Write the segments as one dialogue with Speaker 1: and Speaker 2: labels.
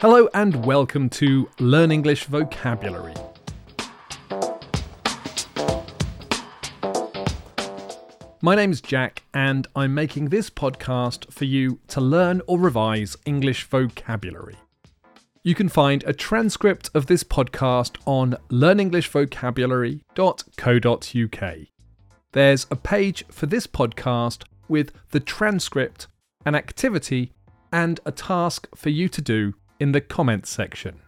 Speaker 1: Hello and welcome to Learn English Vocabulary. My name's Jack, and I'm making this podcast for you to learn or revise English vocabulary. You can find a transcript of this podcast on learnenglishvocabulary.co.uk. There's a page for this podcast with the transcript, an activity, and a task for you to do in the comments section.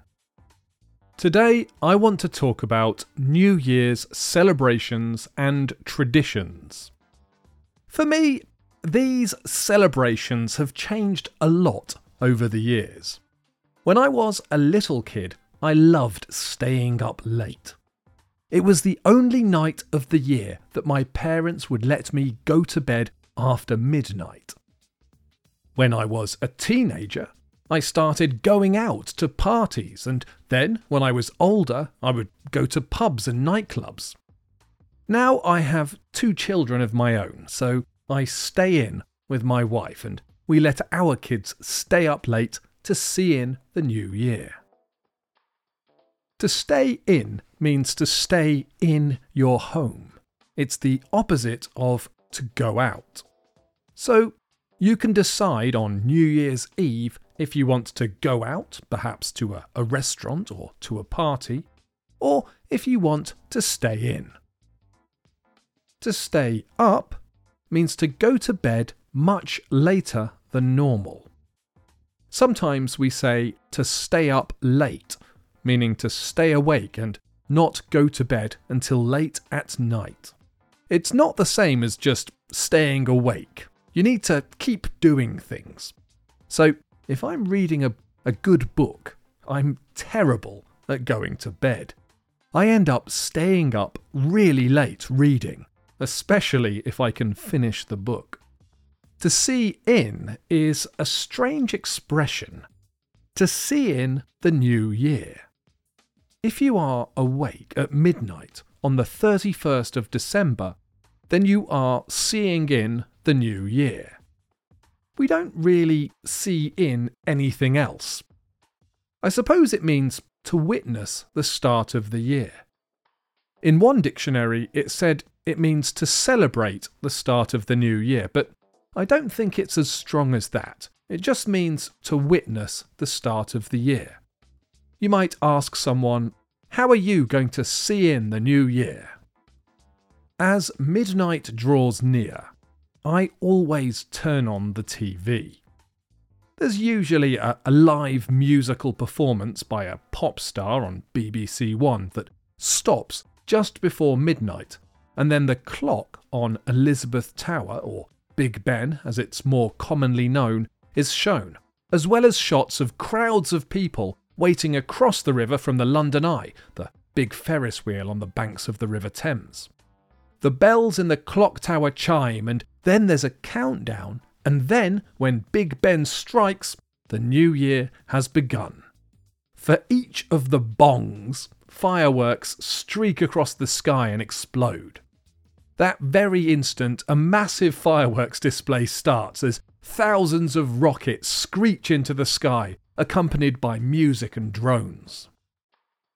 Speaker 1: Today, I want to talk about New Year's celebrations and traditions. For me, these celebrations have changed a lot over the years. When I was a little kid, I loved staying up late. It was the only night of the year that my parents would let me go to bed after midnight. When I was a teenager, I started going out to parties, and then, when I was older, I would go to pubs and nightclubs. Now I have two children of my own, so I stay in with my wife and we let our kids stay up late to see in the new year. To stay in means to stay in your home. It's the opposite of to go out. So you can decide on New Year's Eve if you want to go out, perhaps to a, a restaurant or to a party, or if you want to stay in. To stay up means to go to bed much later than normal. Sometimes we say to stay up late, meaning to stay awake and not go to bed until late at night. It's not the same as just staying awake. You need to keep doing things. So, if I'm reading a, a good book, I'm terrible at going to bed. I end up staying up really late reading, especially if I can finish the book. To see in is a strange expression. To see in the new year. If you are awake at midnight on the 31st of December, then you are seeing in the new year. We don't really see in anything else. I suppose it means to witness the start of the year. In one dictionary, it said it means to celebrate the start of the new year, but I don't think it's as strong as that. It just means to witness the start of the year. You might ask someone, How are you going to see in the new year? As midnight draws near, I always turn on the TV. There's usually a, a, live musical performance by a pop star on BBC One that stops just before midnight and then the clock on Elizabeth Tower, or Big Ben as it's more commonly known, is shown, as well as shots of crowds of people waiting across the river from the London Eye, the big Ferris wheel on the banks of the River Thames. The bells in the clock tower chime, and then there's a countdown, and then, when Big Ben strikes, the new year has begun. For each of the bongs, fireworks streak across the sky and explode. That very instant, a massive fireworks display starts as thousands of rockets screech into the sky, accompanied by music and drones.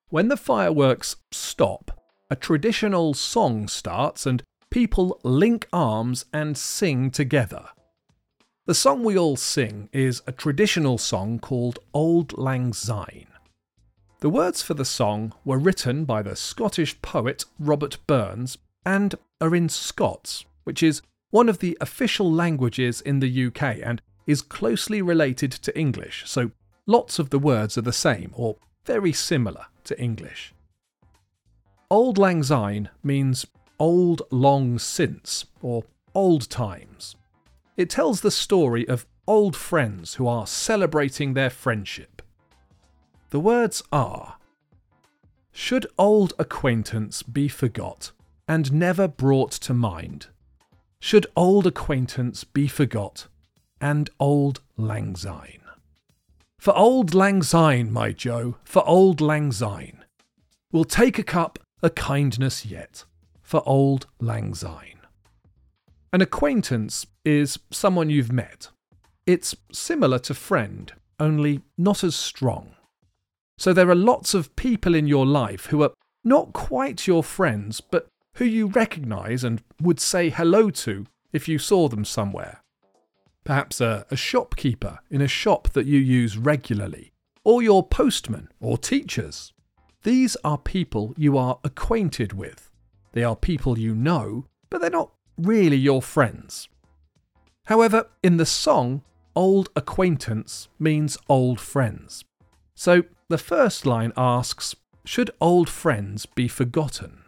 Speaker 1: When the fireworks stop, a traditional song starts and people link arms and sing together. The song we all sing is a traditional song called Auld Lang Syne. The words for the song were written by the Scottish poet Robert Burns and are in Scots, which is one of the official languages in the UK and is closely related to English, so lots of the words are the same or very similar to English. Auld Lang Syne means old long since or old times. It tells the story of old friends who are celebrating their friendship. The words are Should old acquaintance be forgot and never brought to mind? Should old acquaintance be forgot and auld lang syne? For auld lang syne, my Joe, for auld lang syne. We'll take a cup, a kindness yet, for auld lang syne. An acquaintance is someone you've met. It's similar to friend, only not as strong. So there are lots of people in your life who are not quite your friends, but who you recognise and would say hello to if you saw them somewhere. Perhaps a, a, shopkeeper in a shop that you use regularly, or your postman or teachers. These are people you are acquainted with. They are people you know, but they're not really your friends. However, in the song, old acquaintance means old friends. So the first line asks Should old friends be forgotten?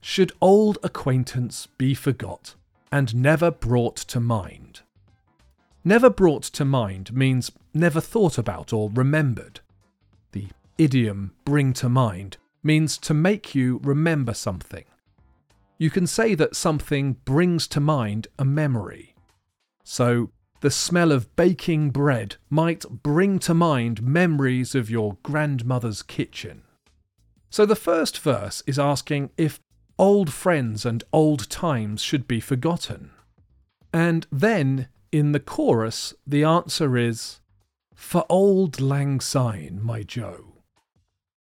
Speaker 1: Should old acquaintance be forgot and never brought to mind? Never brought to mind means never thought about or remembered. Idiom bring to mind means to make you remember something. You can say that something brings to mind a memory. So, the smell of baking bread might bring to mind memories of your grandmother's kitchen. So the first verse is asking if old friends and old times should be forgotten. And then in the chorus, the answer is For auld lang syne, my Joe.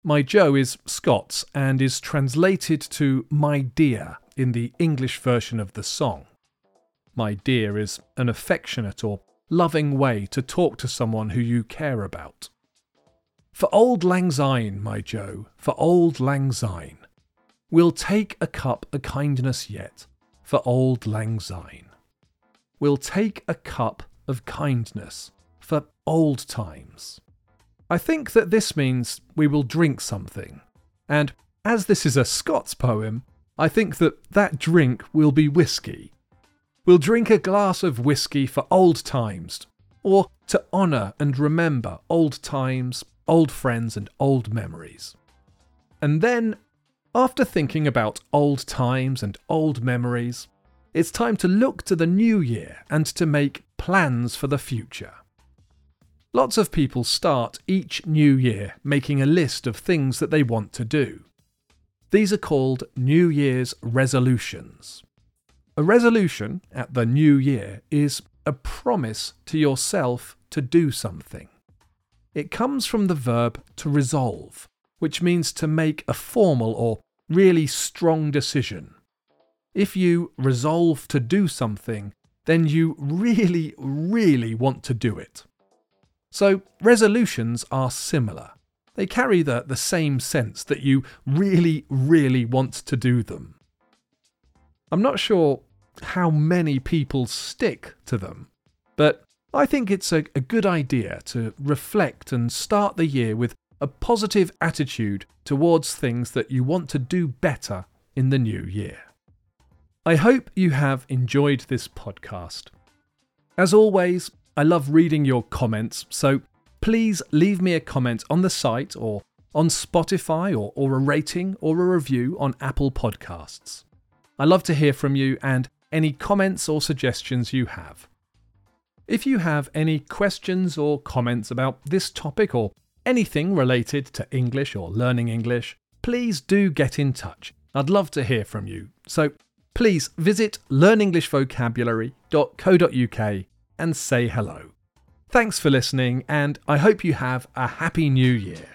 Speaker 1: My Joe is Scots and is translated to my dear in the English version of the song. My dear is an affectionate or loving way to talk to someone who you care about. For auld lang syne, my Joe, for auld lang syne, we'll take a cup o' kindness yet, for auld lang syne. We'll take a cup of kindness for old times. I think that this means we will drink something, and as this is a Scots poem, I think that that drink will be whiskey. We'll drink a glass of whisky for old times, or to honour and remember old times, old friends, and old memories. And then, after thinking about old times and old memories, it's time to look to the new year and to make plans for the future. Lots of people start each new year making a list of things that they want to do. These are called New Year's resolutions. A resolution at the new year is a promise to yourself to do something. It comes from the verb to resolve, which means to make a formal or really strong decision. If you resolve to do something, then you really, really want to do it. So, resolutions are similar. They carry the, the same sense that you really, really want to do them. I'm not sure how many people stick to them, but I think it's a, a good idea to reflect and start the year with a positive attitude towards things that you want to do better in the new year. I hope you have enjoyed this podcast. As always, I love reading your comments, so please leave me a comment on the site or on Spotify or, or a rating or a review on Apple Podcasts. I love to hear from you and any comments or suggestions you have. If you have any questions or comments about this topic or anything related to English or learning English, please do get in touch. I'd love to hear from you. So please visit learnenglishvocabulary.co.uk and say hello. Thanks for listening, and I hope you have a happy new year.